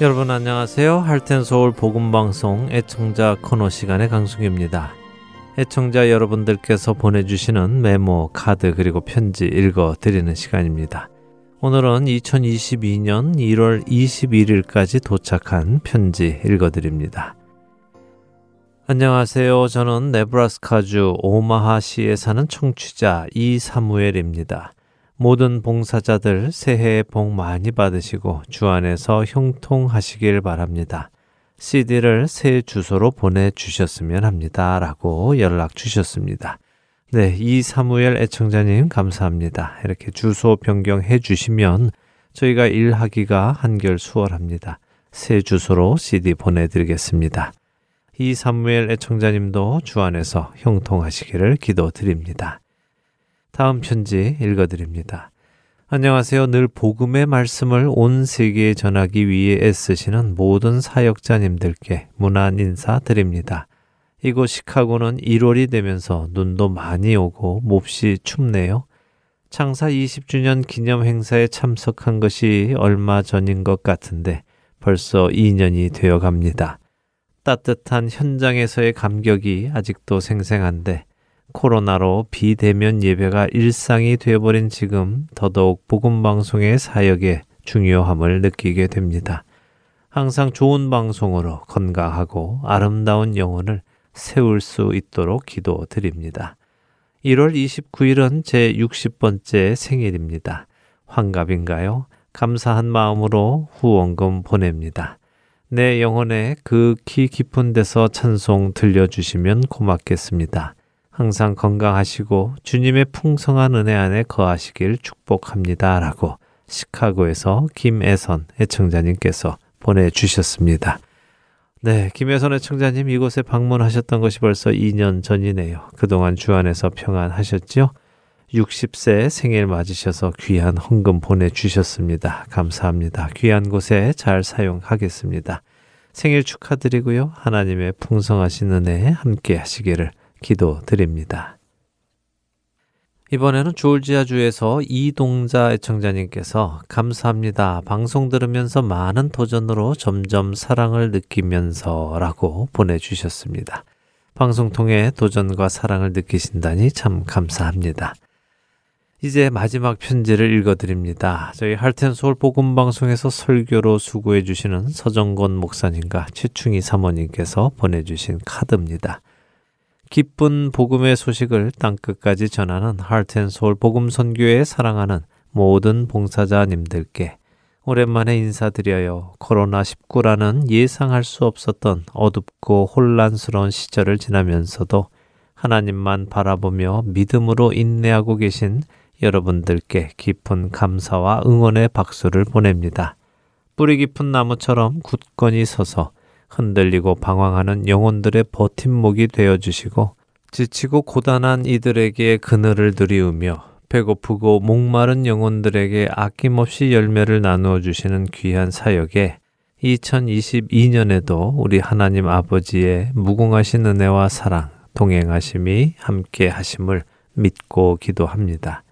여러분 안녕하세요. 할텐 서울 복음 방송 애청자 코너 시간의 강승입니다. 애청자 여러분들께서 보내주시는 메모, 카드 그리고 편지 읽어 드리는 시간입니다. 오늘은 2022년 1월 21일까지 도착한 편지 읽어 드립니다. 안녕하세요. 저는 네브라스카주 오마하시에 사는 청취자 이사무엘입니다. 모든 봉사자들 새해 복 많이 받으시고 주 안에서 형통하시길 바랍니다. CD를 새 주소로 보내주셨으면 합니다. 라고 연락 주셨습니다. 네, 이 사무엘 애청자님 감사합니다. 이렇게 주소 변경해 주시면 저희가 일하기가 한결 수월합니다. 새 주소로 CD 보내드리겠습니다. 이 사무엘 애청자님도 주 안에서 형통하시기를 기도드립니다. 다음 편지 읽어드립니다. 안녕하세요. 늘 복음의 말씀을 온 세계에 전하기 위해 애쓰시는 모든 사역자님들께 문안 인사 드립니다. 이곳 시카고는 1월이 되면서 눈도 많이 오고 몹시 춥네요. 창사 20주년 기념 행사에 참석한 것이 얼마 전인 것 같은데 벌써 2년이 되어 갑니다. 따뜻한 현장에서의 감격이 아직도 생생한데 코로나로 비대면 예배가 일상이 되어버린 지금 더더욱 복음방송의 사역의 중요함을 느끼게 됩니다. 항상 좋은 방송으로 건강하고 아름다운 영혼을 세울 수 있도록 기도 드립니다. 1월 29일은 제 60번째 생일입니다. 환갑인가요? 감사한 마음으로 후원금 보냅니다. 내 영혼의 극히 깊은 데서 찬송 들려주시면 고맙겠습니다. 항상 건강하시고 주님의 풍성한 은혜 안에 거하시길 축복합니다. 라고 시카고에서 김애선 애청자님께서 보내주셨습니다. 네, 김혜선 애청자님 이곳에 방문하셨던 것이 벌써 2년 전이네요. 그동안 주 안에서 평안하셨지요? 60세 생일 맞으셔서 귀한 헌금 보내주셨습니다. 감사합니다. 귀한 곳에 잘 사용하겠습니다. 생일 축하드리고요. 하나님의 풍성하신 은혜에 함께 하시기를 기도 드립니다. 이번에는 조지아주에서 이동자 애청자님께서 감사합니다. 방송 들으면서 많은 도전으로 점점 사랑을 느끼면서 라고 보내주셨습니다. 방송 통해 도전과 사랑을 느끼신다니 참 감사합니다. 이제 마지막 편지를 읽어드립니다. 저희 할텐 서울 복음 방송에서 설교로 수고해 주시는 서정건 목사님과 최충희 사모님께서 보내주신 카드입니다. 기쁜 복음의 소식을 땅끝까지 전하는 하트앤소울 복음 선교에 사랑하는 모든 봉사자님들께 오랜만에 인사드려요. 코로나19라는 예상할 수 없었던 어둡고 혼란스러운 시절을 지나면서도 하나님만 바라보며 믿음으로 인내하고 계신 여러분들께 깊은 감사와 응원의 박수를 보냅니다. 뿌리 깊은 나무처럼 굳건히 서서 흔들리고 방황하는 영혼들의 버팀목이 되어 주시고 지치고 고단한 이들에게 그늘을 드리우며 배고프고 목마른 영혼들에게 아낌없이 열매를 나누어 주시는 귀한 사역에 2022년에도 우리 하나님 아버지의 무궁하신 은혜와 사랑, 동행하심이 함께 하심을 믿고 기도합니다.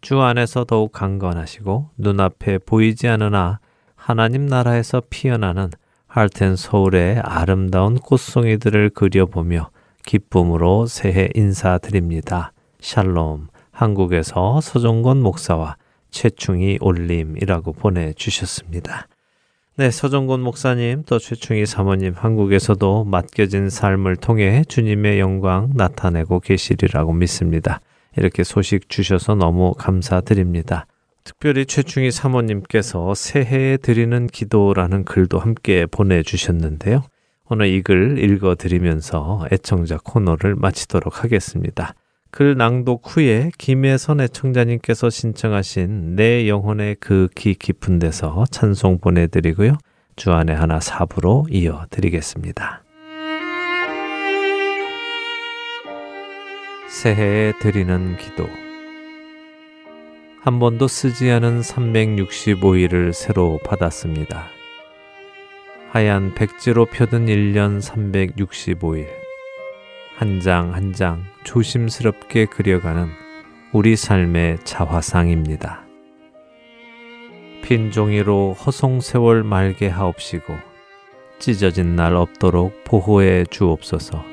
주 안에서 더욱 강건하시고 눈앞에 보이지 않으나 하나님 나라에서 피어나는 할텐 서울의 아름다운 꽃송이들을 그려보며 기쁨으로 새해 인사드립니다. 샬롬. 한국에서 서정건 목사와 최충희 올림이라고 보내주셨습니다. 네, 서정곤 목사님, 또 최충희 사모님, 한국에서도 맡겨진 삶을 통해 주님의 영광 나타내고 계시리라고 믿습니다. 이렇게 소식 주셔서 너무 감사드립니다. 특별히 최충희 사모님께서 새해에 드리는 기도라는 글도 함께 보내주셨는데요. 오늘 이 글 읽어드리면서 애청자 코너를 마치도록 하겠습니다. 글 낭독 후에 김혜선 애청자님께서 신청하신 내 영혼의 그 기 깊은 데서 찬송 보내드리고요. 주안에 하나 사부로 이어드리겠습니다. 새해에 드리는 기도 한 번도 쓰지 않은 365일을 새로 받았습니다. 하얀 백지로 펴든 1년 365일. 한장 한 장 조심스럽게 그려가는 우리 삶의 자화상입니다. 빈 종이로 허송 세월 말게 하옵시고 찢어진 날 없도록 보호해 주옵소서.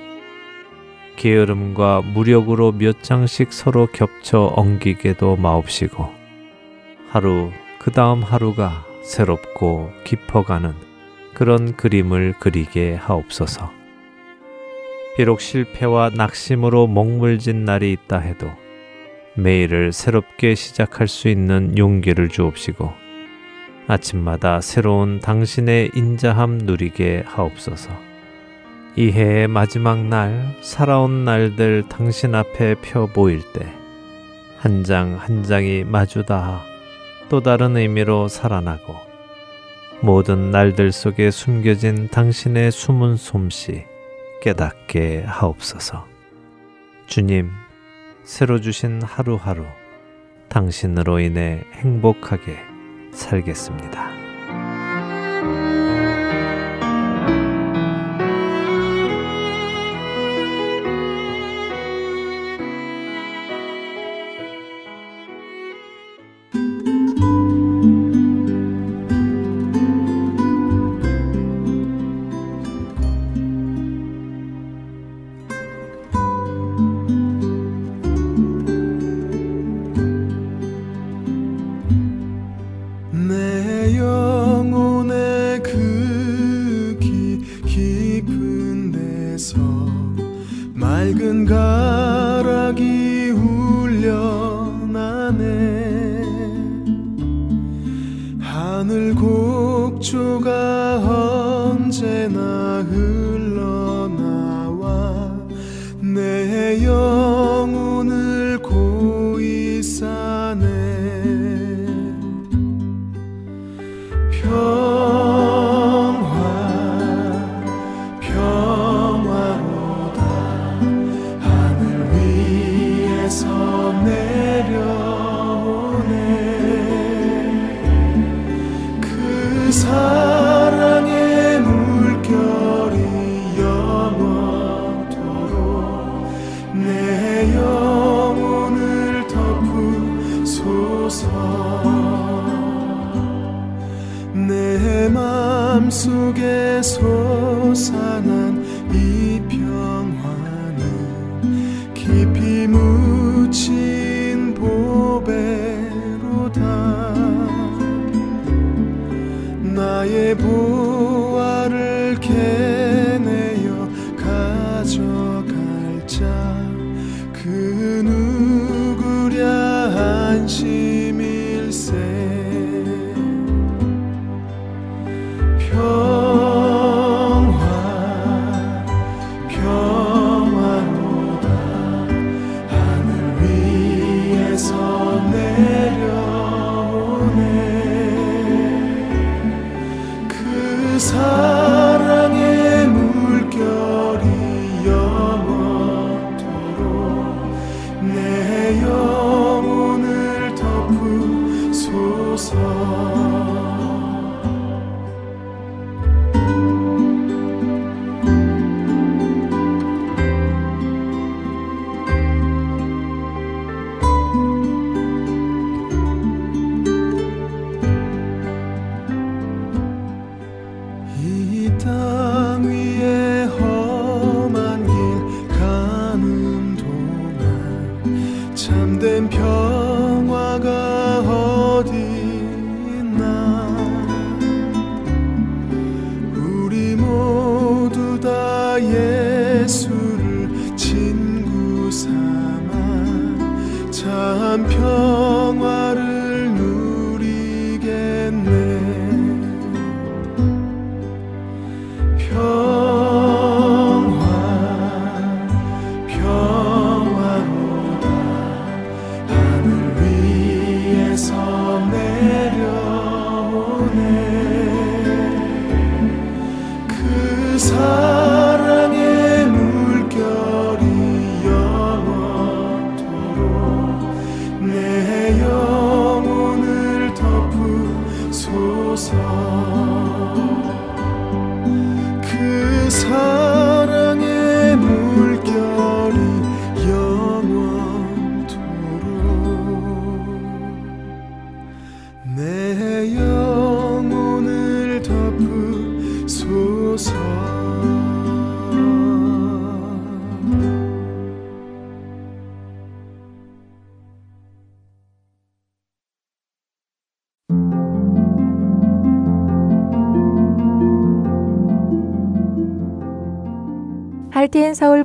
게으름과 무력으로 몇 장씩 서로 겹쳐 엉기게도 마옵시고 하루 그 다음 하루가 새롭고 깊어가는 그런 그림을 그리게 하옵소서. 비록 실패와 낙심으로 목물진 날이 있다 해도 매일을 새롭게 시작할 수 있는 용기를 주옵시고 아침마다 새로운 당신의 인자함 누리게 하옵소서. 이 해의 마지막 날, 살아온 날들 당신 앞에 펴 보일 때, 한 장 한 장이 마주 닿아 또 다른 의미로 살아나고, 모든 날들 속에 숨겨진 당신의 숨은 솜씨 깨닫게 하옵소서. 주님, 새로 주신 하루하루 당신으로 인해 행복하게 살겠습니다.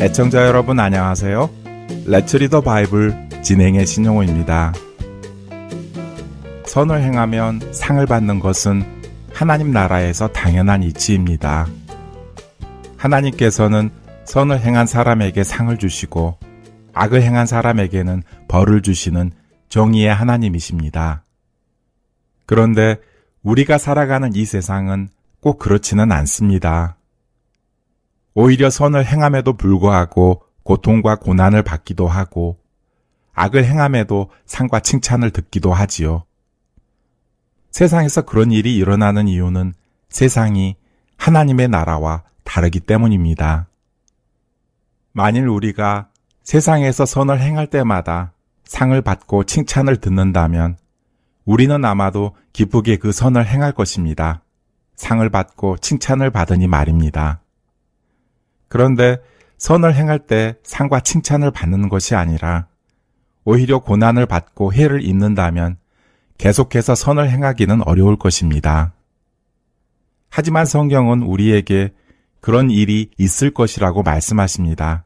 애청자 여러분 안녕하세요. Let's Read the Bible 진행의 신용호입니다. 선을 행하면 상을 받는 것은 하나님 나라에서 당연한 이치입니다. 하나님께서는 선을 행한 사람에게 상을 주시고 악을 행한 사람에게는 벌을 주시는 정의의 하나님이십니다. 그런데 우리가 살아가는 이 세상은 꼭 그렇지는 않습니다. 오히려 선을 행함에도 불구하고 고통과 고난을 받기도 하고 악을 행함에도 상과 칭찬을 듣기도 하지요. 세상에서 그런 일이 일어나는 이유는 세상이 하나님의 나라와 다르기 때문입니다. 만일 우리가 세상에서 선을 행할 때마다 상을 받고 칭찬을 듣는다면 우리는 아마도 기쁘게 그 선을 행할 것입니다. 상을 받고 칭찬을 받으니 말입니다. 그런데 선을 행할 때 상과 칭찬을 받는 것이 아니라 오히려 고난을 받고 해를 입는다면 계속해서 선을 행하기는 어려울 것입니다. 하지만 성경은 우리에게 그런 일이 있을 것이라고 말씀하십니다.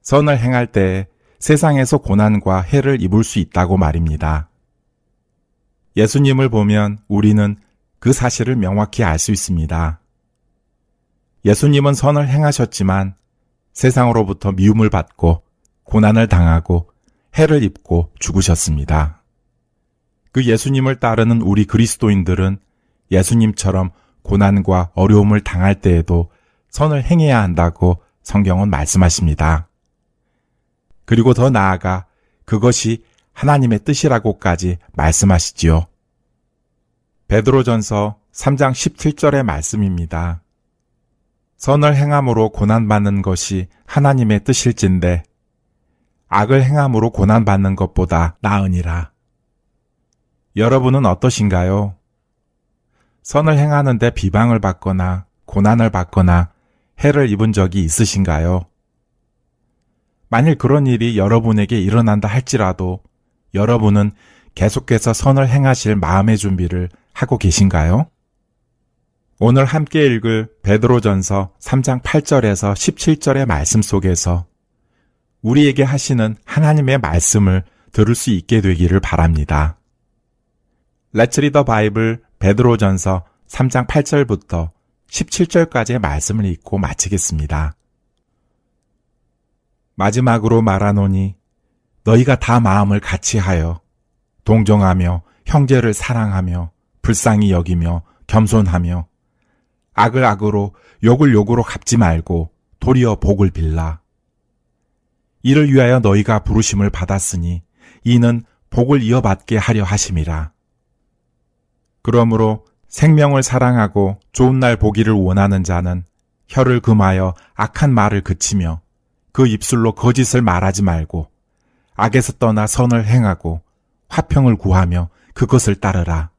선을 행할 때 세상에서 고난과 해를 입을 수 있다고 말입니다. 예수님을 보면 우리는 그 사실을 명확히 알 수 있습니다. 예수님은 선을 행하셨지만 세상으로부터 미움을 받고 고난을 당하고 해를 입고 죽으셨습니다. 그 예수님을 따르는 우리 그리스도인들은 예수님처럼 고난과 어려움을 당할 때에도 선을 행해야 한다고 성경은 말씀하십니다. 그리고 더 나아가 그것이 하나님의 뜻이라고까지 말씀하시지요. 베드로전서 3장 17절의 말씀입니다. 선을 행함으로 고난받는 것이 하나님의 뜻일진데 악을 행함으로 고난받는 것보다 나으니라. 여러분은 어떠신가요? 선을 행하는데 비방을 받거나 고난을 받거나 해를 입은 적이 있으신가요? 만일 그런 일이 여러분에게 일어난다 할지라도 여러분은 계속해서 선을 행하실 마음의 준비를 하고 계신가요? 오늘 함께 읽을 베드로전서 3장 8절에서 17절의 말씀 속에서 우리에게 하시는 하나님의 말씀을 들을 수 있게 되기를 바랍니다. 레츠 리더 바이블 베드로전서 3장 8절부터 17절까지의 말씀을 읽고 마치겠습니다. 마지막으로 말하노니 너희가 다 마음을 같이 하여 동정하며 형제를 사랑하며 불쌍히 여기며 겸손하며 악을 악으로 욕을 욕으로 갚지 말고 도리어 복을 빌라. 이를 위하여 너희가 부르심을 받았으니 이는 복을 이어받게 하려 하심이라. 그러므로 생명을 사랑하고 좋은 날 보기를 원하는 자는 혀를 금하여 악한 말을 그치며 그 입술로 거짓을 말하지 말고 악에서 떠나 선을 행하고 화평을 구하며 그것을 따르라.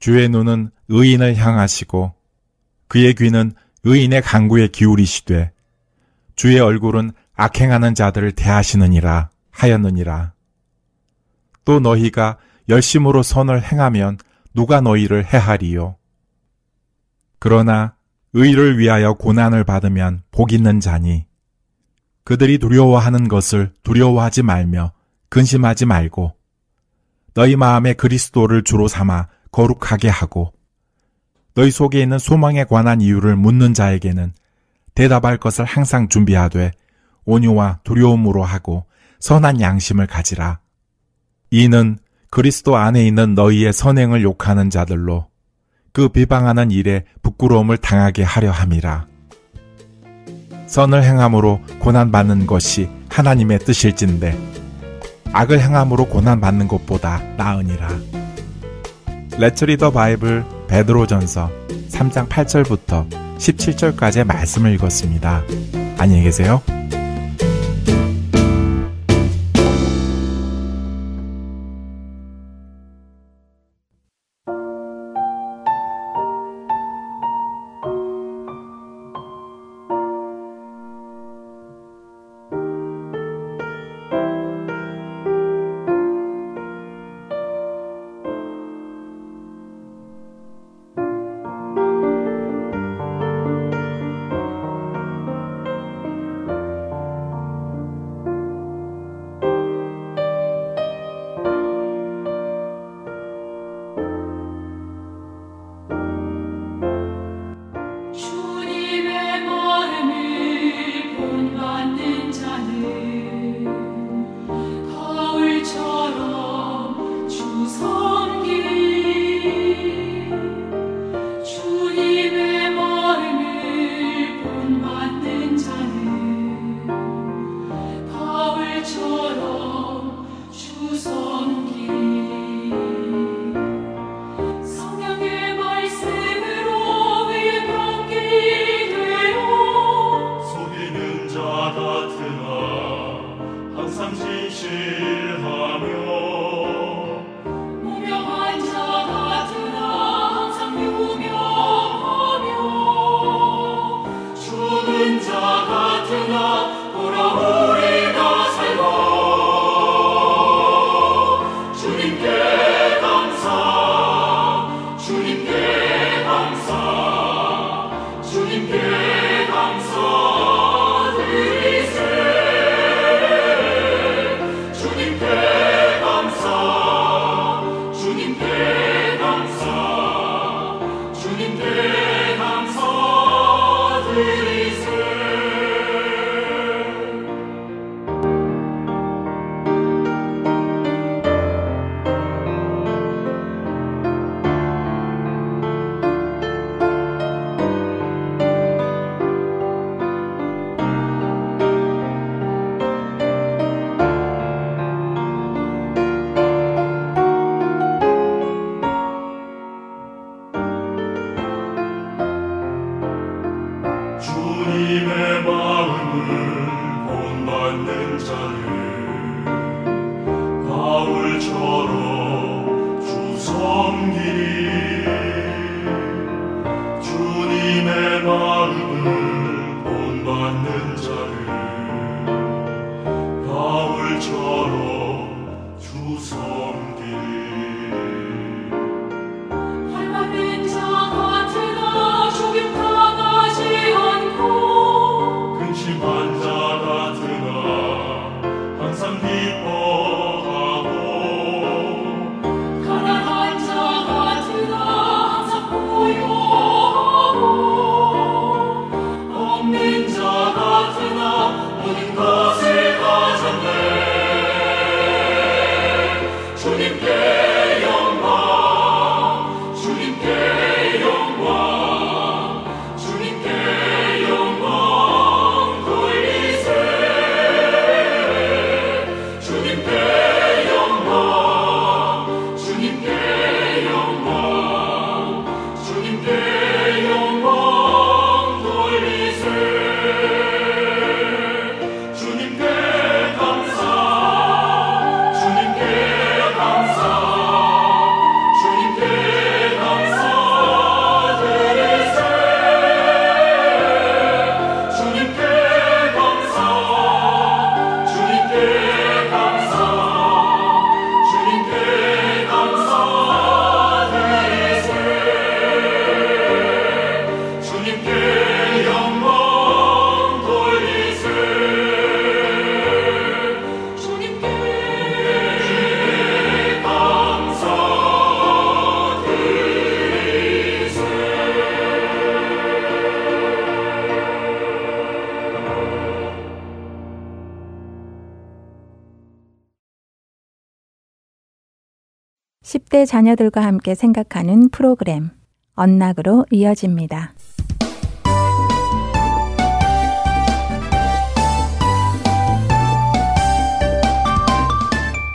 주의 눈은 의인을 향하시고 그의 귀는 의인의 강구에 기울이시되 주의 얼굴은 악행하는 자들을 대하시느니라 하였느니라. 또 너희가 열심으로 선을 행하면 누가 너희를 해하리요. 그러나 의를 위하여 고난을 받으면 복 있는 자니 그들이 두려워하는 것을 두려워하지 말며 근심하지 말고 너희 마음에 그리스도를 주로 삼아 거룩하게 하고 너희 속에 있는 소망에 관한 이유를 묻는 자에게는 대답할 것을 항상 준비하되 온유와 두려움으로 하고 선한 양심을 가지라. 이는 그리스도 안에 있는 너희의 선행을 욕하는 자들로 그 비방하는 일에 부끄러움을 당하게 하려 함이라. 선을 행함으로 고난받는 것이 하나님의 뜻일진데 악을 행함으로 고난받는 것보다 나으니라. 레츠 리더 바이블 베드로전서 3장 8절부터 17절까지의 말씀을 읽었습니다. 안녕히 계세요. 자녀들과 함께 생각하는 프로그램 언락으로 이어집니다.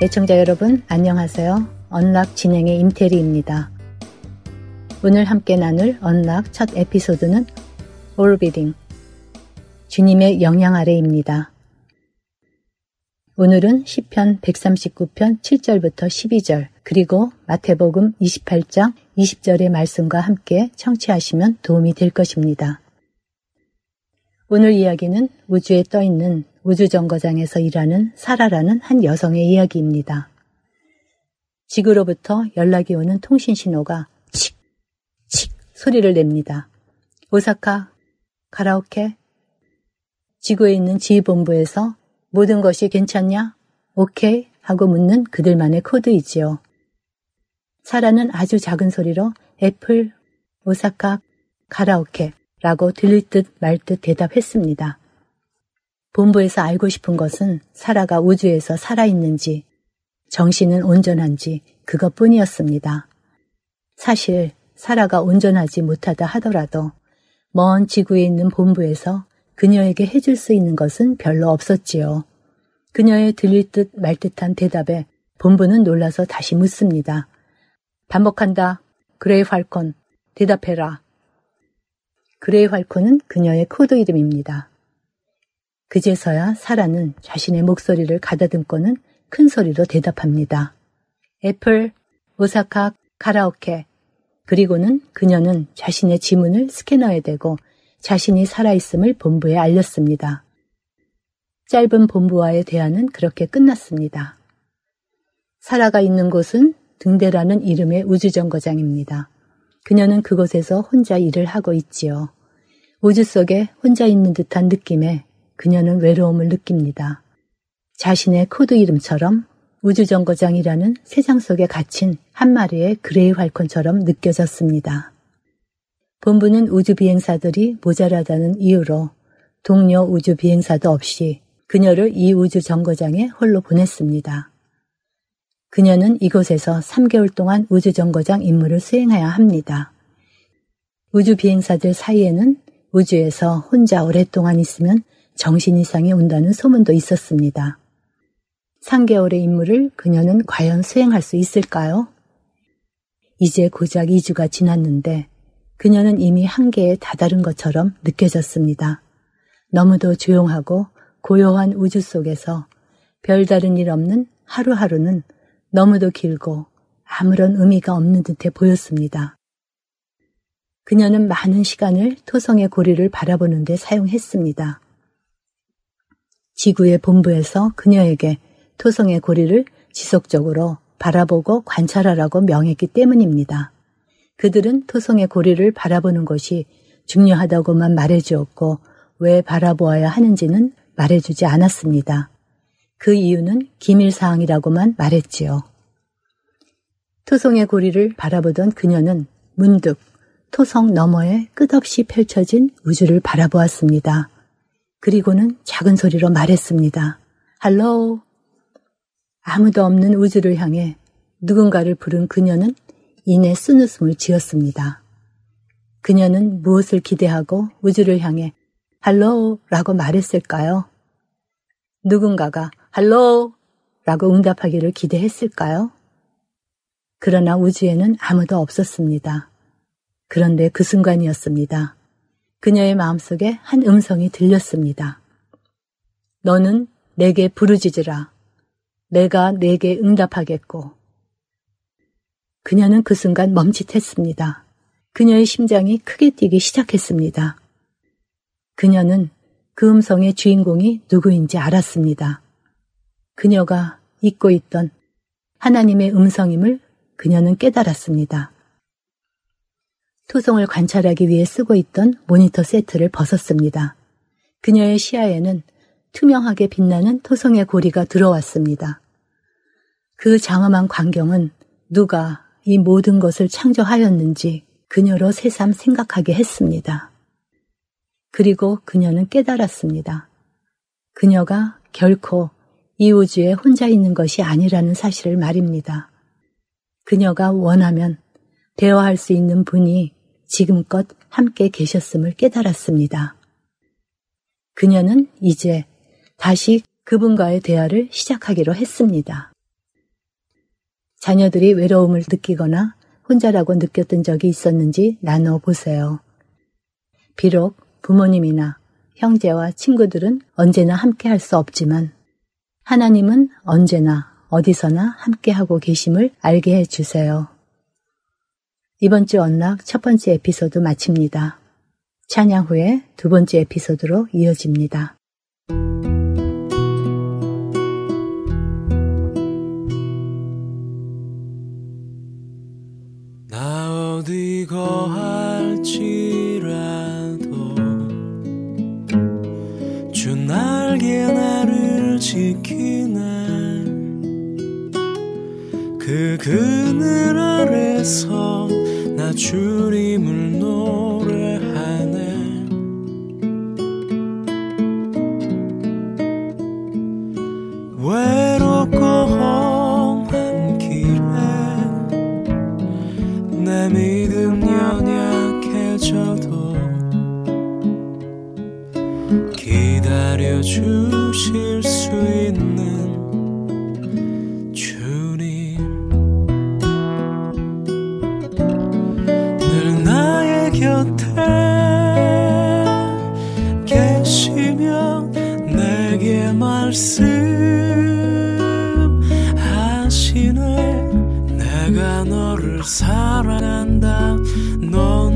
애청자 여러분, 안녕하세요. 언락 진행의 임태리입니다. 오늘 함께 나눌 언락 첫 에피소드는 올비딩, 주님의 영향 아래입니다. 오늘은 시편 139편 7절부터 12절 그리고 마태복음 28장 20절의 말씀과 함께 청취하시면 도움이 될 것입니다. 오늘 이야기는 우주에 떠 있는 우주정거장에서 일하는 사라라는 한 여성의 이야기입니다. 지구로부터 연락이 오는 통신 신호가 칙, 칙 소리를 냅니다. 오사카, 가라오케, 지구에 있는 지휘본부에서 모든 것이 괜찮냐? 오케이? 하고 묻는 그들만의 코드이지요. 사라는 아주 작은 소리로 애플, 오사카, 가라오케 라고 들릴 듯 말 듯 대답했습니다. 본부에서 알고 싶은 것은 사라가 우주에서 살아있는지, 정신은 온전한지 그것뿐이었습니다. 사실 사라가 온전하지 못하다 하더라도 먼 지구에 있는 본부에서 그녀에게 해줄 수 있는 것은 별로 없었지요. 그녀의 들릴 듯 말 듯한 대답에 본부는 놀라서 다시 묻습니다. 반복한다. Gray Falcon. 대답해라. Gray Falcon은 그녀의 코드 이름입니다. 그제서야 사라는 자신의 목소리를 가다듬고는 큰 소리로 대답합니다. 애플, 오사카, 카라오케. 그리고는 그녀는 자신의 지문을 스캐너에 대고 자신이 살아있음을 본부에 알렸습니다. 짧은 본부와의 대화는 그렇게 끝났습니다. 사라가 있는 곳은 등대라는 이름의 우주정거장입니다. 그녀는 그곳에서 혼자 일을 하고 있지요. 우주 속에 혼자 있는 듯한 느낌에 그녀는 외로움을 느낍니다. 자신의 코드 이름처럼 우주정거장이라는 세상 속에 갇힌 한 마리의 Gray Falcon처럼 느껴졌습니다. 본부는 우주 비행사들이 모자라다는 이유로 동료 우주 비행사도 없이 그녀를 이 우주 정거장에 홀로 보냈습니다. 그녀는 이곳에서 3개월 동안 우주 정거장 임무를 수행해야 합니다. 우주 비행사들 사이에는 우주에서 혼자 오랫동안 있으면 정신 이상이 온다는 소문도 있었습니다. 3개월의 임무를 그녀는 과연 수행할 수 있을까요? 이제 고작 2주가 지났는데 그녀는 이미 한계에 다다른 것처럼 느껴졌습니다. 너무도 조용하고 고요한 우주 속에서 별다른 일 없는 하루하루는 너무도 길고 아무런 의미가 없는 듯해 보였습니다. 그녀는 많은 시간을 토성의 고리를 바라보는 데 사용했습니다. 지구의 본부에서 그녀에게 토성의 고리를 지속적으로 바라보고 관찰하라고 명했기 때문입니다. 그들은 토성의 고리를 바라보는 것이 중요하다고만 말해주었고 왜 바라보아야 하는지는 말해주지 않았습니다. 그 이유는 기밀사항이라고만 말했지요. 토성의 고리를 바라보던 그녀는 문득 토성 너머에 끝없이 펼쳐진 우주를 바라보았습니다. 그리고는 작은 소리로 말했습니다. Hello. 아무도 없는 우주를 향해 누군가를 부른 그녀는 이내 쓴웃음을 지었습니다. 그녀는 무엇을 기대하고 우주를 향해 할로우라고 말했을까요? 누군가가 할로우 라고 응답하기를 기대했을까요? 그러나 우주에는 아무도 없었습니다. 그런데 그 순간이었습니다. 그녀의 마음속에 한 음성이 들렸습니다. 너는 내게 부르짖으라. 내가 내게 응답하겠고. 그녀는 그 순간 멈칫했습니다. 그녀의 심장이 크게 뛰기 시작했습니다. 그녀는 그 음성의 주인공이 누구인지 알았습니다. 그녀가 잊고 있던 하나님의 음성임을 그녀는 깨달았습니다. 토성을 관찰하기 위해 쓰고 있던 모니터 세트를 벗었습니다. 그녀의 시야에는 투명하게 빛나는 토성의 고리가 들어왔습니다. 그 장엄한 광경은 누가 이 모든 것을 창조하였는지 그녀로 새삼 생각하게 했습니다. 그리고 그녀는 깨달았습니다. 그녀가 결코 이 우주에 혼자 있는 것이 아니라는 사실을 말입니다. 그녀가 원하면 대화할 수 있는 분이 지금껏 함께 계셨음을 깨달았습니다. 그녀는 이제 다시 그분과의 대화를 시작하기로 했습니다. 자녀들이 외로움을 느끼거나 혼자라고 느꼈던 적이 있었는지 나눠 보세요. 비록 부모님이나 형제와 친구들은 언제나 함께 할 수 없지만 하나님은 언제나 어디서나 함께하고 계심을 알게 해주세요. 이번 주 언락 첫 번째 에피소드 마칩니다. 찬양 후에 두 번째 에피소드로 이어집니다. 나 어디 거할지라도 주 날개 나를 지키 그 그늘 아래서 나 주님을 노래하네. 외롭고 험한 길에 내 믿음 연약해져도 기다려 주 말씀하시네 내가 너를 사랑한다. 넌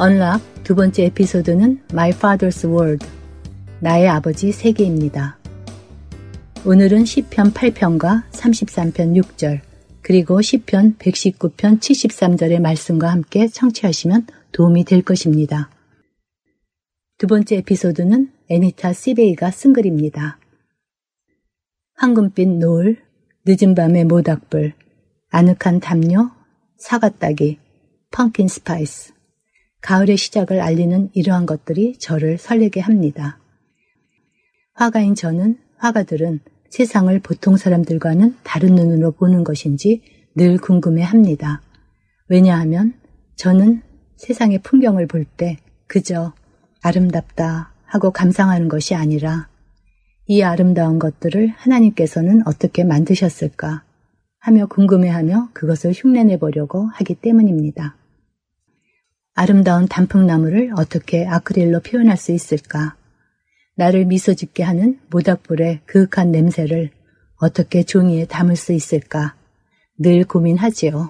언락 두 번째 에피소드는 My Father's World, 나의 아버지 세계입니다. 오늘은 10편 8편과 33편 6절, 그리고 10편 119편 73절의 말씀과 함께 청취하시면 도움이 될 것입니다. 두 번째 에피소드는 애니타 시베이가 쓴 글입니다. 황금빛 노을, 늦은 밤의 모닥불, 아늑한 담요, 사과따기, pumpkin spice. 가을의 시작을 알리는 이러한 것들이 저를 설레게 합니다. 화가인 저는 화가들은 세상을 보통 사람들과는 다른 눈으로 보는 것인지 늘 궁금해 합니다. 왜냐하면 저는 세상의 풍경을 볼 때 그저 아름답다 하고 감상하는 것이 아니라 이 아름다운 것들을 하나님께서는 어떻게 만드셨을까 하며 궁금해하며 그것을 흉내내 보려고 하기 때문입니다. 아름다운 단풍나무를 어떻게 아크릴로 표현할 수 있을까? 나를 미소 짓게 하는 모닥불의 그윽한 냄새를 어떻게 종이에 담을 수 있을까? 늘 고민하지요.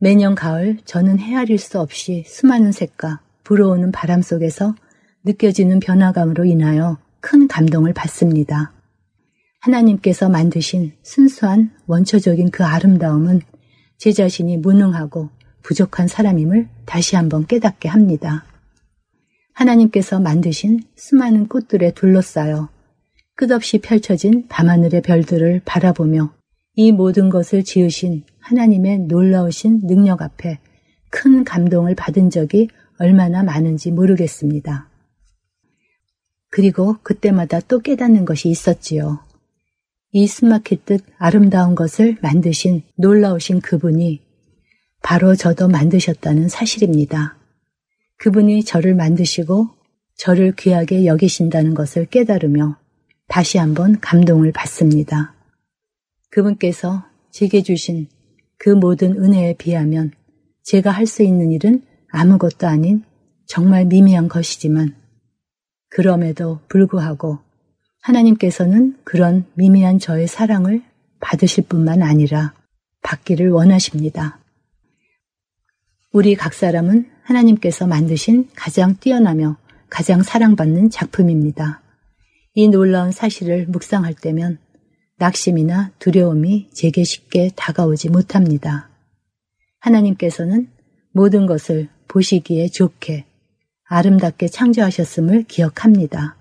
매년 가을 저는 헤아릴 수 없이 수많은 색과 불어오는 바람 속에서 느껴지는 변화감으로 인하여 큰 감동을 받습니다. 하나님께서 만드신 순수한 원초적인 그 아름다움은 제 자신이 무능하고 부족한 사람임을 다시 한번 깨닫게 합니다. 하나님께서 만드신 수많은 꽃들에 둘러싸여 끝없이 펼쳐진 밤하늘의 별들을 바라보며 이 모든 것을 지으신 하나님의 놀라우신 능력 앞에 큰 감동을 받은 적이 얼마나 많은지 모르겠습니다. 그리고 그때마다 또 깨닫는 것이 있었지요. 이 숨막힐 듯 아름다운 것을 만드신 놀라우신 그분이 바로 저도 만드셨다는 사실입니다. 그분이 저를 만드시고 저를 귀하게 여기신다는 것을 깨달으며 다시 한번 감동을 받습니다. 그분께서 제게 주신 그 모든 은혜에 비하면 제가 할 수 있는 일은 아무것도 아닌 정말 미미한 것이지만 그럼에도 불구하고 하나님께서는 그런 미미한 저의 사랑을 받으실 뿐만 아니라 받기를 원하십니다. 우리 각 사람은 하나님께서 만드신 가장 뛰어나며 가장 사랑받는 작품입니다. 이 놀라운 사실을 묵상할 때면 낙심이나 두려움이 제게 쉽게 다가오지 못합니다. 하나님께서는 모든 것을 보시기에 좋게 아름답게 창조하셨음을 기억합니다.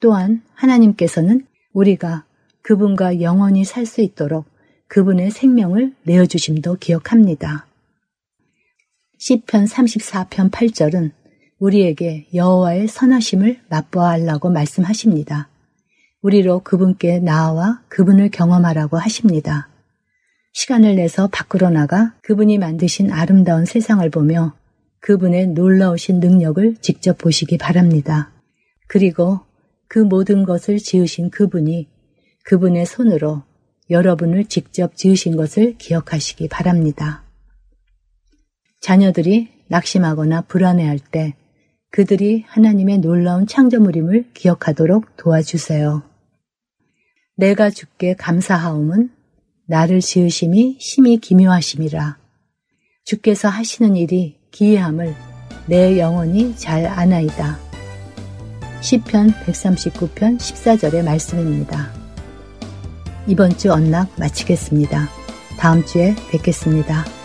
또한 하나님께서는 우리가 그분과 영원히 살 수 있도록 그분의 생명을 내어주심도 기억합니다. 시편 34편 8절은 우리에게 여호와의 선하심을 맛보아하려고 말씀하십니다. 우리로 그분께 나아와 그분을 경험하라고 하십니다. 시간을 내서 밖으로 나가 그분이 만드신 아름다운 세상을 보며 그분의 놀라우신 능력을 직접 보시기 바랍니다. 그리고 그 모든 것을 지으신 그분이 그분의 손으로 여러분을 직접 지으신 것을 기억하시기 바랍니다. 자녀들이 낙심하거나 불안해할 때 그들이 하나님의 놀라운 창조물임을 기억하도록 도와주세요. 내가 주께 감사하옴은 나를 지으심이 심히 기묘하심이라. 주께서 하시는 일이 기이함을 내 영혼이 잘 아나이다. 시편 139편 14절의 말씀입니다. 이번 주 언락 마치겠습니다. 다음 주에 뵙겠습니다.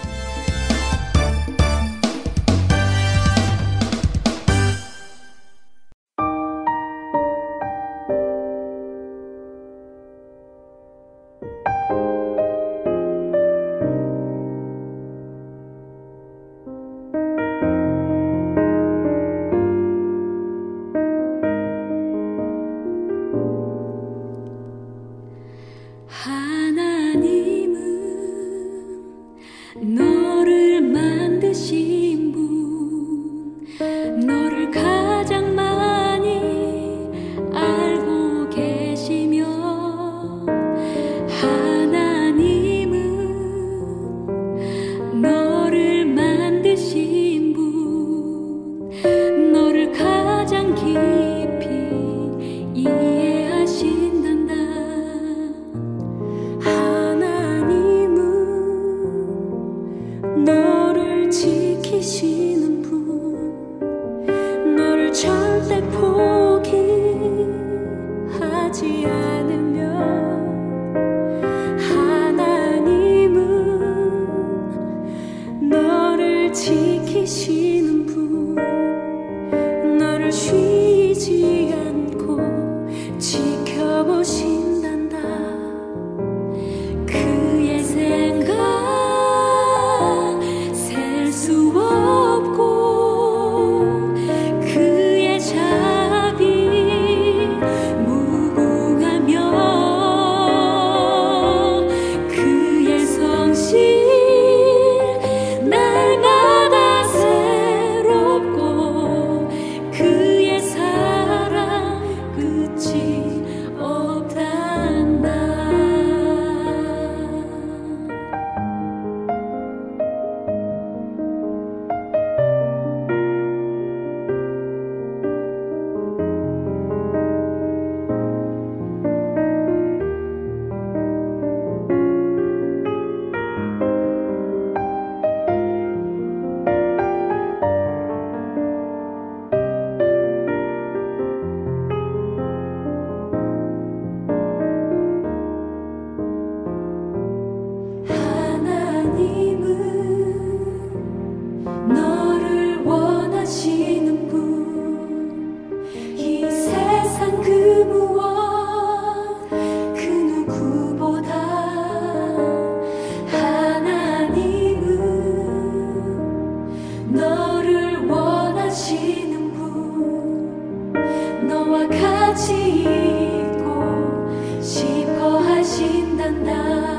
너와 같이 있고 싶어 하신단다.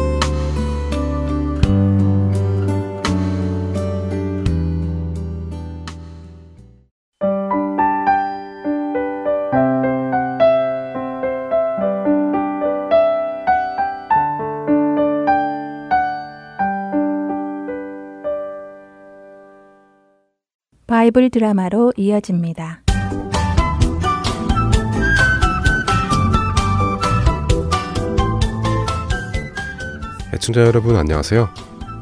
바이블 드라마로 이어집니다. 애청자 여러분 안녕하세요.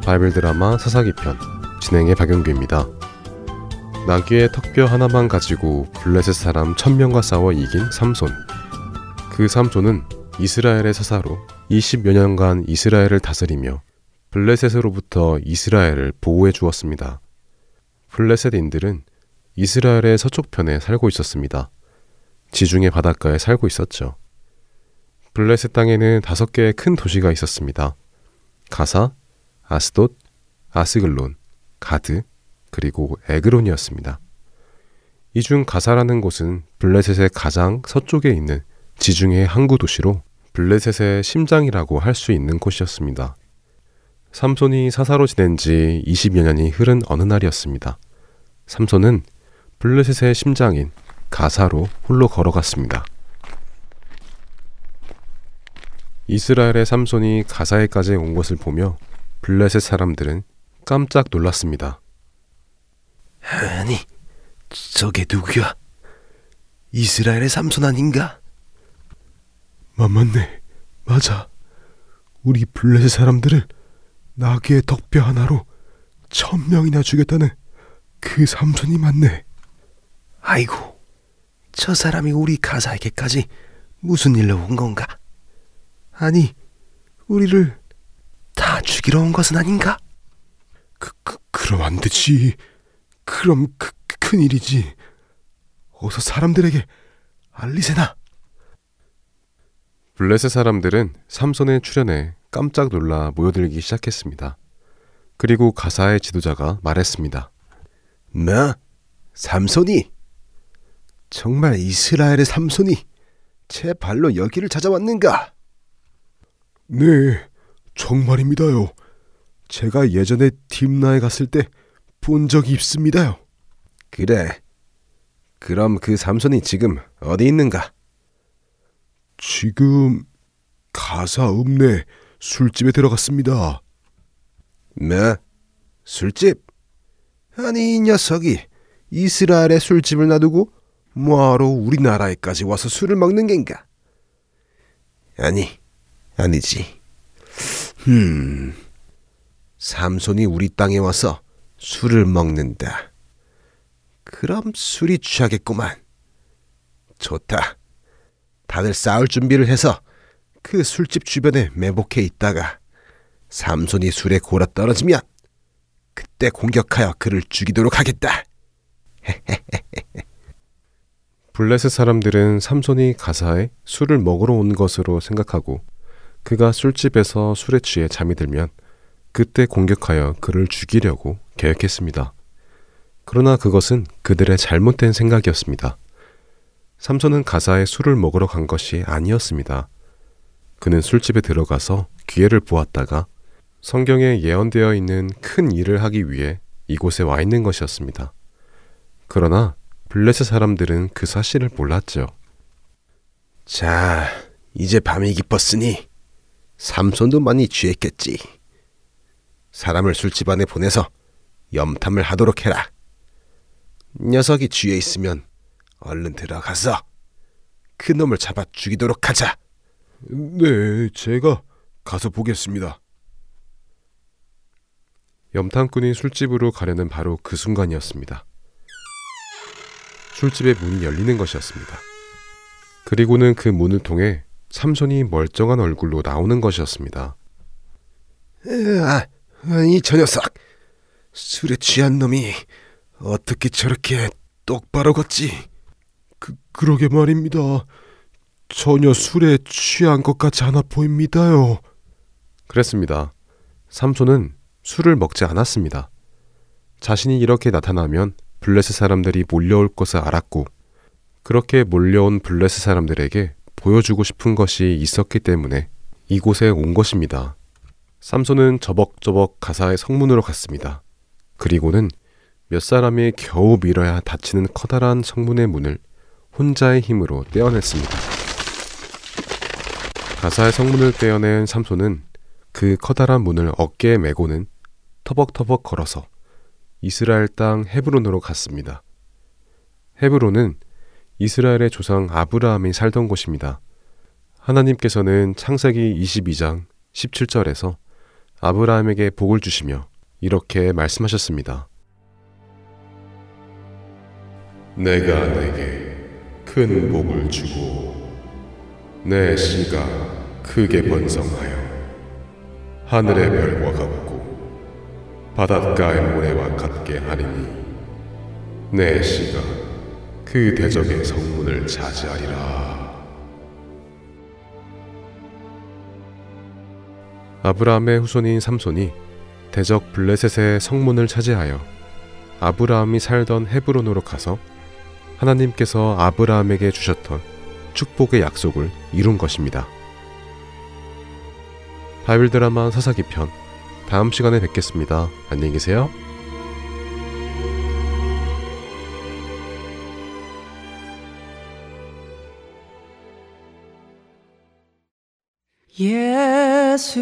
바이블 드라마 사사기 편 진행의 박영규입니다. 나귀의 턱뼈 하나만 가지고 블레셋 사람 천명과 싸워 이긴 삼손. 그 삼손은 이스라엘의 사사로 20여 년간 이스라엘을 다스리며 블레셋으로부터 이스라엘을 보호해 주었습니다. 블레셋인들은 이스라엘의 서쪽편에 살고 있었습니다. 지중해 바닷가에 살고 있었죠. 블레셋 땅에는 다섯 개의 큰 도시가 있었습니다. 가사, 아스돗, 아스글론, 가드, 그리고 에그론이었습니다. 이 중 가사라는 곳은 블레셋의 가장 서쪽에 있는 지중해 항구 도시로 블레셋의 심장이라고 할 수 있는 곳이었습니다. 삼손이 사사로 지낸 지 20여 년이 흐른 어느 날이었습니다. 삼손은 블레셋의 심장인 가사로 홀로 걸어갔습니다. 이스라엘의 삼손이 가사에까지 온 것을 보며 블레셋 사람들은 깜짝 놀랐습니다. 아니, 저게 누구야? 이스라엘의 삼손 아닌가? 마, 맞네. 맞아. 우리 블레셋 사람들을 나귀의 덕뼈 하나로 천 명이나 죽였다는 그 삼손이 맞네. 아이고, 저 사람이 우리 가사에게까지 무슨 일로 온 건가? 아니, 우리를 다 죽이러 온 것은 아닌가? 그, 그 그럼 안 되지. 그럼 그, 큰일이지. 어서 사람들에게 알리세나. 블레셋 사람들은 삼손의 출현에 깜짝 놀라 모여들기 시작했습니다. 그리고 가사의 지도자가 말했습니다. 뭐? 삼손이? 정말 이스라엘의 삼손이 제 발로 여기를 찾아왔는가? 네, 정말입니다요. 제가 예전에 딥나에 갔을 때 본 적이 있습니다요. 그래. 그럼 그 삼손이 지금 어디 있는가? 지금 가사 읍내 술집에 들어갔습니다. 뭐? 술집? 아니 이 녀석이 이스라엘의 술집을 놔두고 뭐하러 우리나라에까지 와서 술을 먹는 겐가? 아니, 아니지. 음, 삼손이 우리 땅에 와서 술을 먹는다. 그럼 술이 취하겠구만. 좋다. 다들 싸울 준비를 해서 그 술집 주변에 매복해 있다가 삼손이 술에 골아 떨어지면 그때 공격하여 그를 죽이도록 하겠다. 블레셋 사람들은 삼손이 가사에 술을 먹으러 온 것으로 생각하고 그가 술집에서 술에 취해 잠이 들면 그때 공격하여 그를 죽이려고 계획했습니다. 그러나 그것은 그들의 잘못된 생각이었습니다. 삼손은 가사에 술을 먹으러 간 것이 아니었습니다. 그는 술집에 들어가서 기회를 보았다가 성경에 예언되어 있는 큰 일을 하기 위해 이곳에 와 있는 것이었습니다. 그러나 블레셋 사람들은 그 사실을 몰랐죠. 자, 이제 밤이 깊었으니 삼손도 많이 취했겠지. 사람을 술집 안에 보내서 염탐을 하도록 해라. 녀석이 취해 있으면 얼른 들어가서 그 놈을 잡아 죽이도록 하자. 네, 제가 가서 보겠습니다. 염탐꾼이 술집으로 가려는 바로 그 순간이었습니다. 술집의 문이 열리는 것이었습니다. 그리고는 그 문을 통해 삼손이 멀쩡한 얼굴로 나오는 것이었습니다. 아, 이저 녀석 술에 취한 놈이 어떻게 저렇게 똑바로 걷지? 그, 그러게 말입니다. 전혀 술에 취한 것 같지 않아 보입니다요. 그랬습니다. 삼손은 술을 먹지 않았습니다. 자신이 이렇게 나타나면 블레셋 사람들이 몰려올 것을 알았고 그렇게 몰려온 블레셋 사람들에게 보여주고 싶은 것이 있었기 때문에 이곳에 온 것입니다. 삼손은 저벅저벅 가사의 성문으로 갔습니다. 그리고는 몇 사람이 겨우 밀어야 닫히는 커다란 성문의 문을 혼자의 힘으로 떼어냈습니다. 가사의 성문을 떼어낸 삼손은 그 커다란 문을 어깨에 메고는 터벅터벅 걸어서 이스라엘 땅 헤브론으로 갔습니다. 헤브론은 이스라엘의 조상 아브라함이 살던 곳입니다. 하나님께서는 창세기 22장 17절에서 아브라함에게 복을 주시며 이렇게 말씀하셨습니다. 내가 내게 큰 복을 주고 내 씨가 크게 번성하여 하늘의 별과 같고 바닷가의 모래와 같게 하리니 내 씨가 그 대적의 성문을 차지하리라. 아브라함의 후손인 삼손이 대적 블레셋의 성문을 차지하여 아브라함이 살던 헤브론으로 가서 하나님께서 아브라함에게 주셨던 축복의 약속을 이룬 것입니다. 바이블 드라마 사사기 편 다음 시간에 뵙겠습니다. 안녕히 계세요. 예수로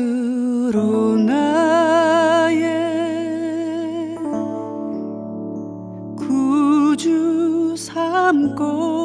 나의 구주 삼고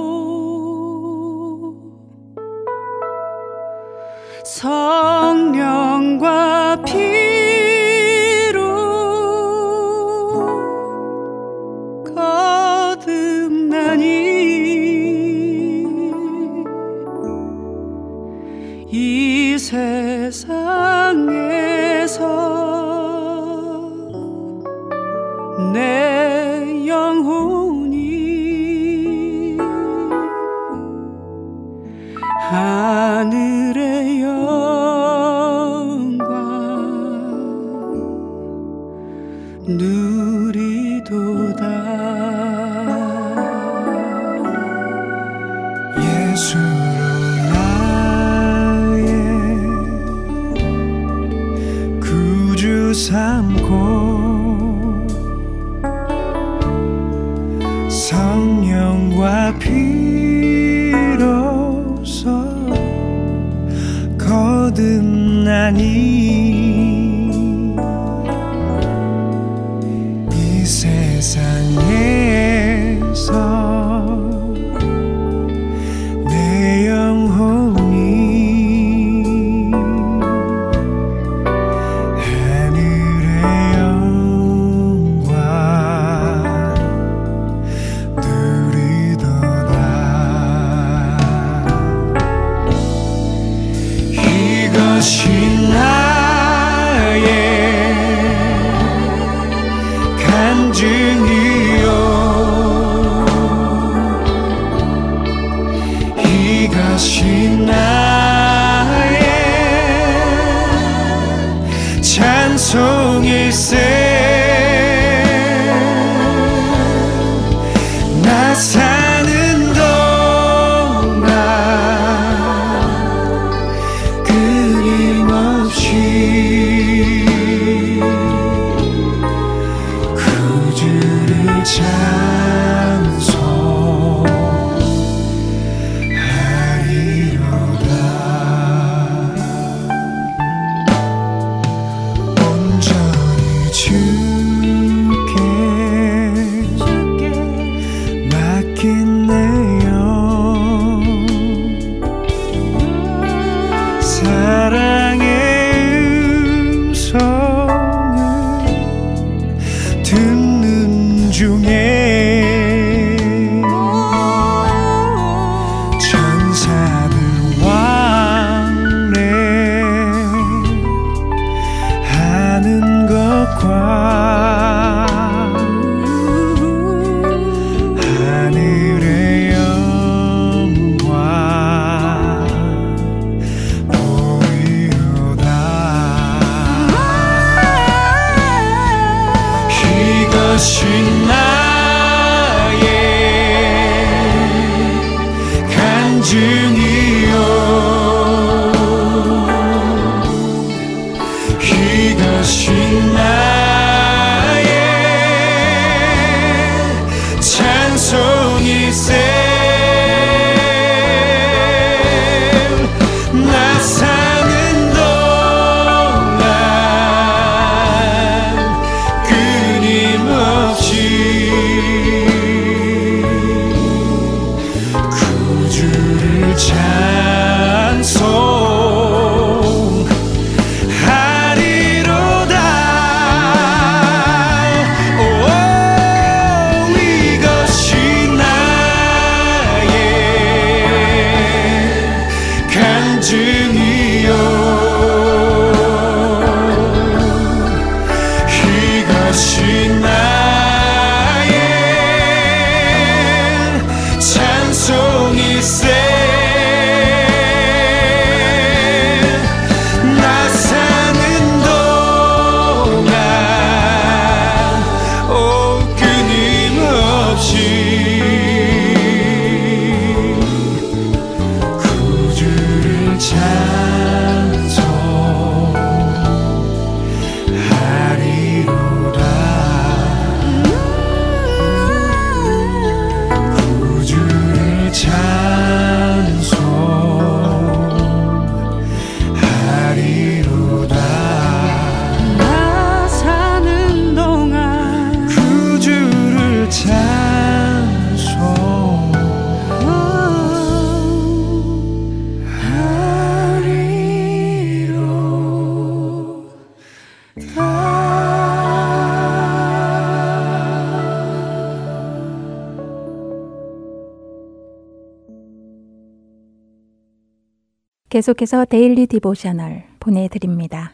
계속해서 Daily Devotional 보내드립니다.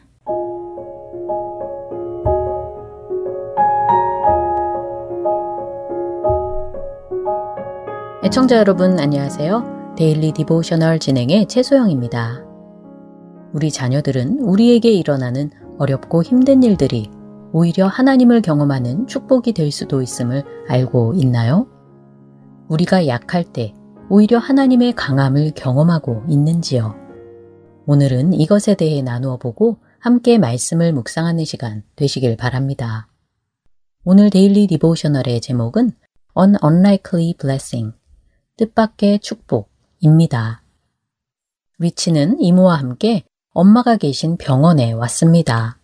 애청자 여러분 안녕하세요. Daily Devotional 진행의 최소영입니다. 우리 자녀들은 우리에게 일어나는 어렵고 힘든 일들이 오히려 하나님을 경험하는 축복이 될 수도 있음을 알고 있나요? 우리가 약할 때 오히려 하나님의 강함을 경험하고 있는지요? 오늘은 이것에 대해 나누어 보고 함께 말씀을 묵상하는 시간 되시길 바랍니다. 오늘 Daily Devotional의 제목은 An Unlikely Blessing, 뜻밖의 축복입니다. 리치는 이모와 함께 엄마가 계신 병원에 왔습니다.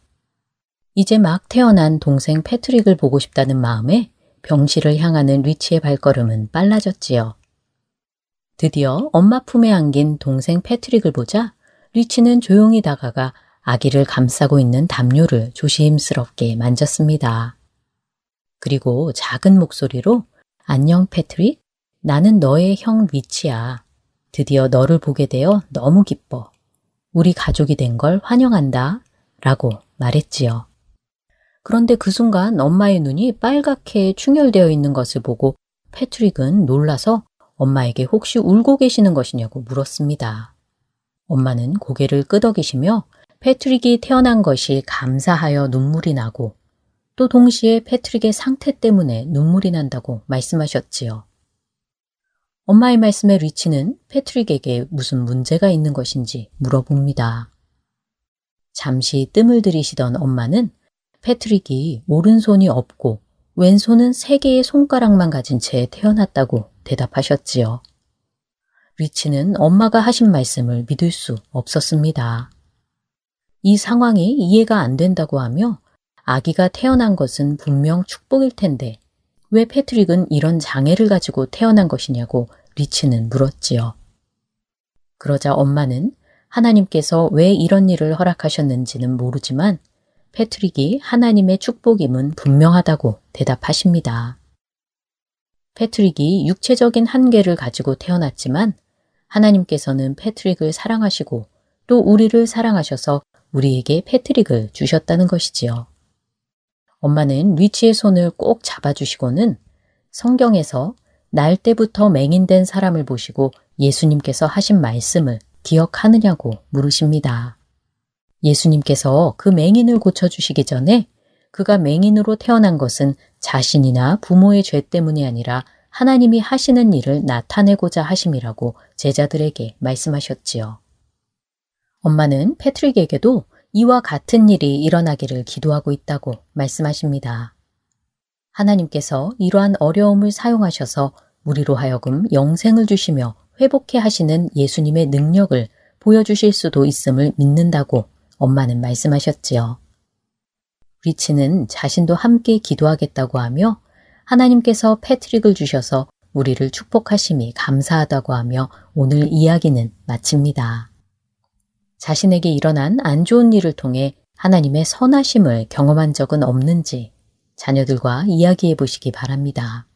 이제 막 태어난 동생 패트릭을 보고 싶다는 마음에 병실을 향하는 리치의 발걸음은 빨라졌지요. 드디어 엄마 품에 안긴 동생 패트릭을 보자 리치는 조용히 다가가 아기를 감싸고 있는 담요를 조심스럽게 만졌습니다. 그리고 작은 목소리로 안녕 패트릭, 나는 너의 형 리치야. 드디어 너를 보게 되어 너무 기뻐. 우리 가족이 된 걸 환영한다 라고 말했지요. 그런데 그 순간 엄마의 눈이 빨갛게 충혈되어 있는 것을 보고 패트릭은 놀라서 엄마에게 혹시 울고 계시는 것이냐고 물었습니다. 엄마는 고개를 끄덕이시며 패트릭이 태어난 것이 감사하여 눈물이 나고 또 동시에 패트릭의 상태 때문에 눈물이 난다고 말씀하셨지요. 엄마의 말씀에 리치는 패트릭에게 무슨 문제가 있는 것인지 물어봅니다. 잠시 뜸을 들이시던 엄마는 패트릭이 오른손이 없고 왼손은 세 개의 손가락만 가진 채 태어났다고 대답하셨지요. 리치는 엄마가 하신 말씀을 믿을 수 없었습니다. 이 상황이 이해가 안 된다고 하며 아기가 태어난 것은 분명 축복일 텐데 왜 패트릭은 이런 장애를 가지고 태어난 것이냐고 리치는 물었지요. 그러자 엄마는 하나님께서 왜 이런 일을 허락하셨는지는 모르지만 패트릭이 하나님의 축복임은 분명하다고 대답하십니다. 패트릭이 육체적인 한계를 가지고 태어났지만 하나님께서는 패트릭을 사랑하시고 또 우리를 사랑하셔서 우리에게 패트릭을 주셨다는 것이지요. 엄마는 리치의 손을 꼭 잡아주시고는 성경에서 날 때부터 맹인된 사람을 보시고 예수님께서 하신 말씀을 기억하느냐고 물으십니다. 예수님께서 그 맹인을 고쳐주시기 전에 그가 맹인으로 태어난 것은 자신이나 부모의 죄 때문이 아니라 하나님이 하시는 일을 나타내고자 하심이라고 제자들에게 말씀하셨지요. 엄마는 패트릭에게도 이와 같은 일이 일어나기를 기도하고 있다고 말씀하십니다. 하나님께서 이러한 어려움을 사용하셔서 우리로 하여금 영생을 주시며 회복해 하시는 예수님의 능력을 보여주실 수도 있음을 믿는다고 엄마는 말씀하셨지요. 리치는 자신도 함께 기도하겠다고 하며 하나님께서 패트릭을 주셔서 우리를 축복하심이 감사하다고 하며 오늘 이야기는 마칩니다. 자신에게 일어난 안 좋은 일을 통해 하나님의 선하심을 경험한 적은 없는지 자녀들과 이야기해 보시기 바랍니다.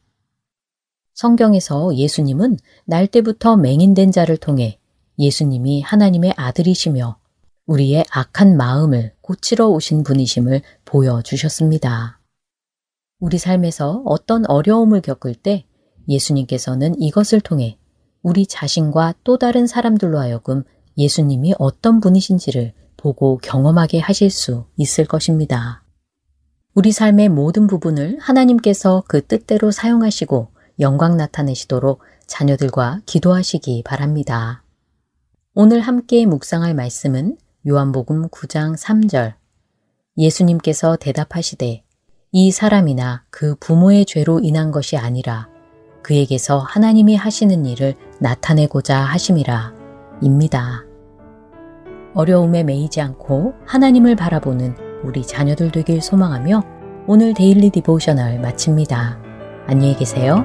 성경에서 예수님은 날 때부터 맹인된 자를 통해 예수님이 하나님의 아들이시며 우리의 악한 마음을 고치러 오신 분이심을 보여주셨습니다. 우리 삶에서 어떤 어려움을 겪을 때 예수님께서는 이것을 통해 우리 자신과 또 다른 사람들로 하여금 예수님이 어떤 분이신지를 보고 경험하게 하실 수 있을 것입니다. 우리 삶의 모든 부분을 하나님께서 그 뜻대로 사용하시고 영광 나타내시도록 자녀들과 기도하시기 바랍니다. 오늘 함께 묵상할 말씀은 요한복음 9장 3절 예수님께서 대답하시되 이 사람이나 그 부모의 죄로 인한 것이 아니라 그에게서 하나님이 하시는 일을 나타내고자 하심이라 입니다. 어려움에 매이지 않고 하나님을 바라보는 우리 자녀들 되길 소망하며 오늘 Daily Devotional 마칩니다. 안녕히 계세요.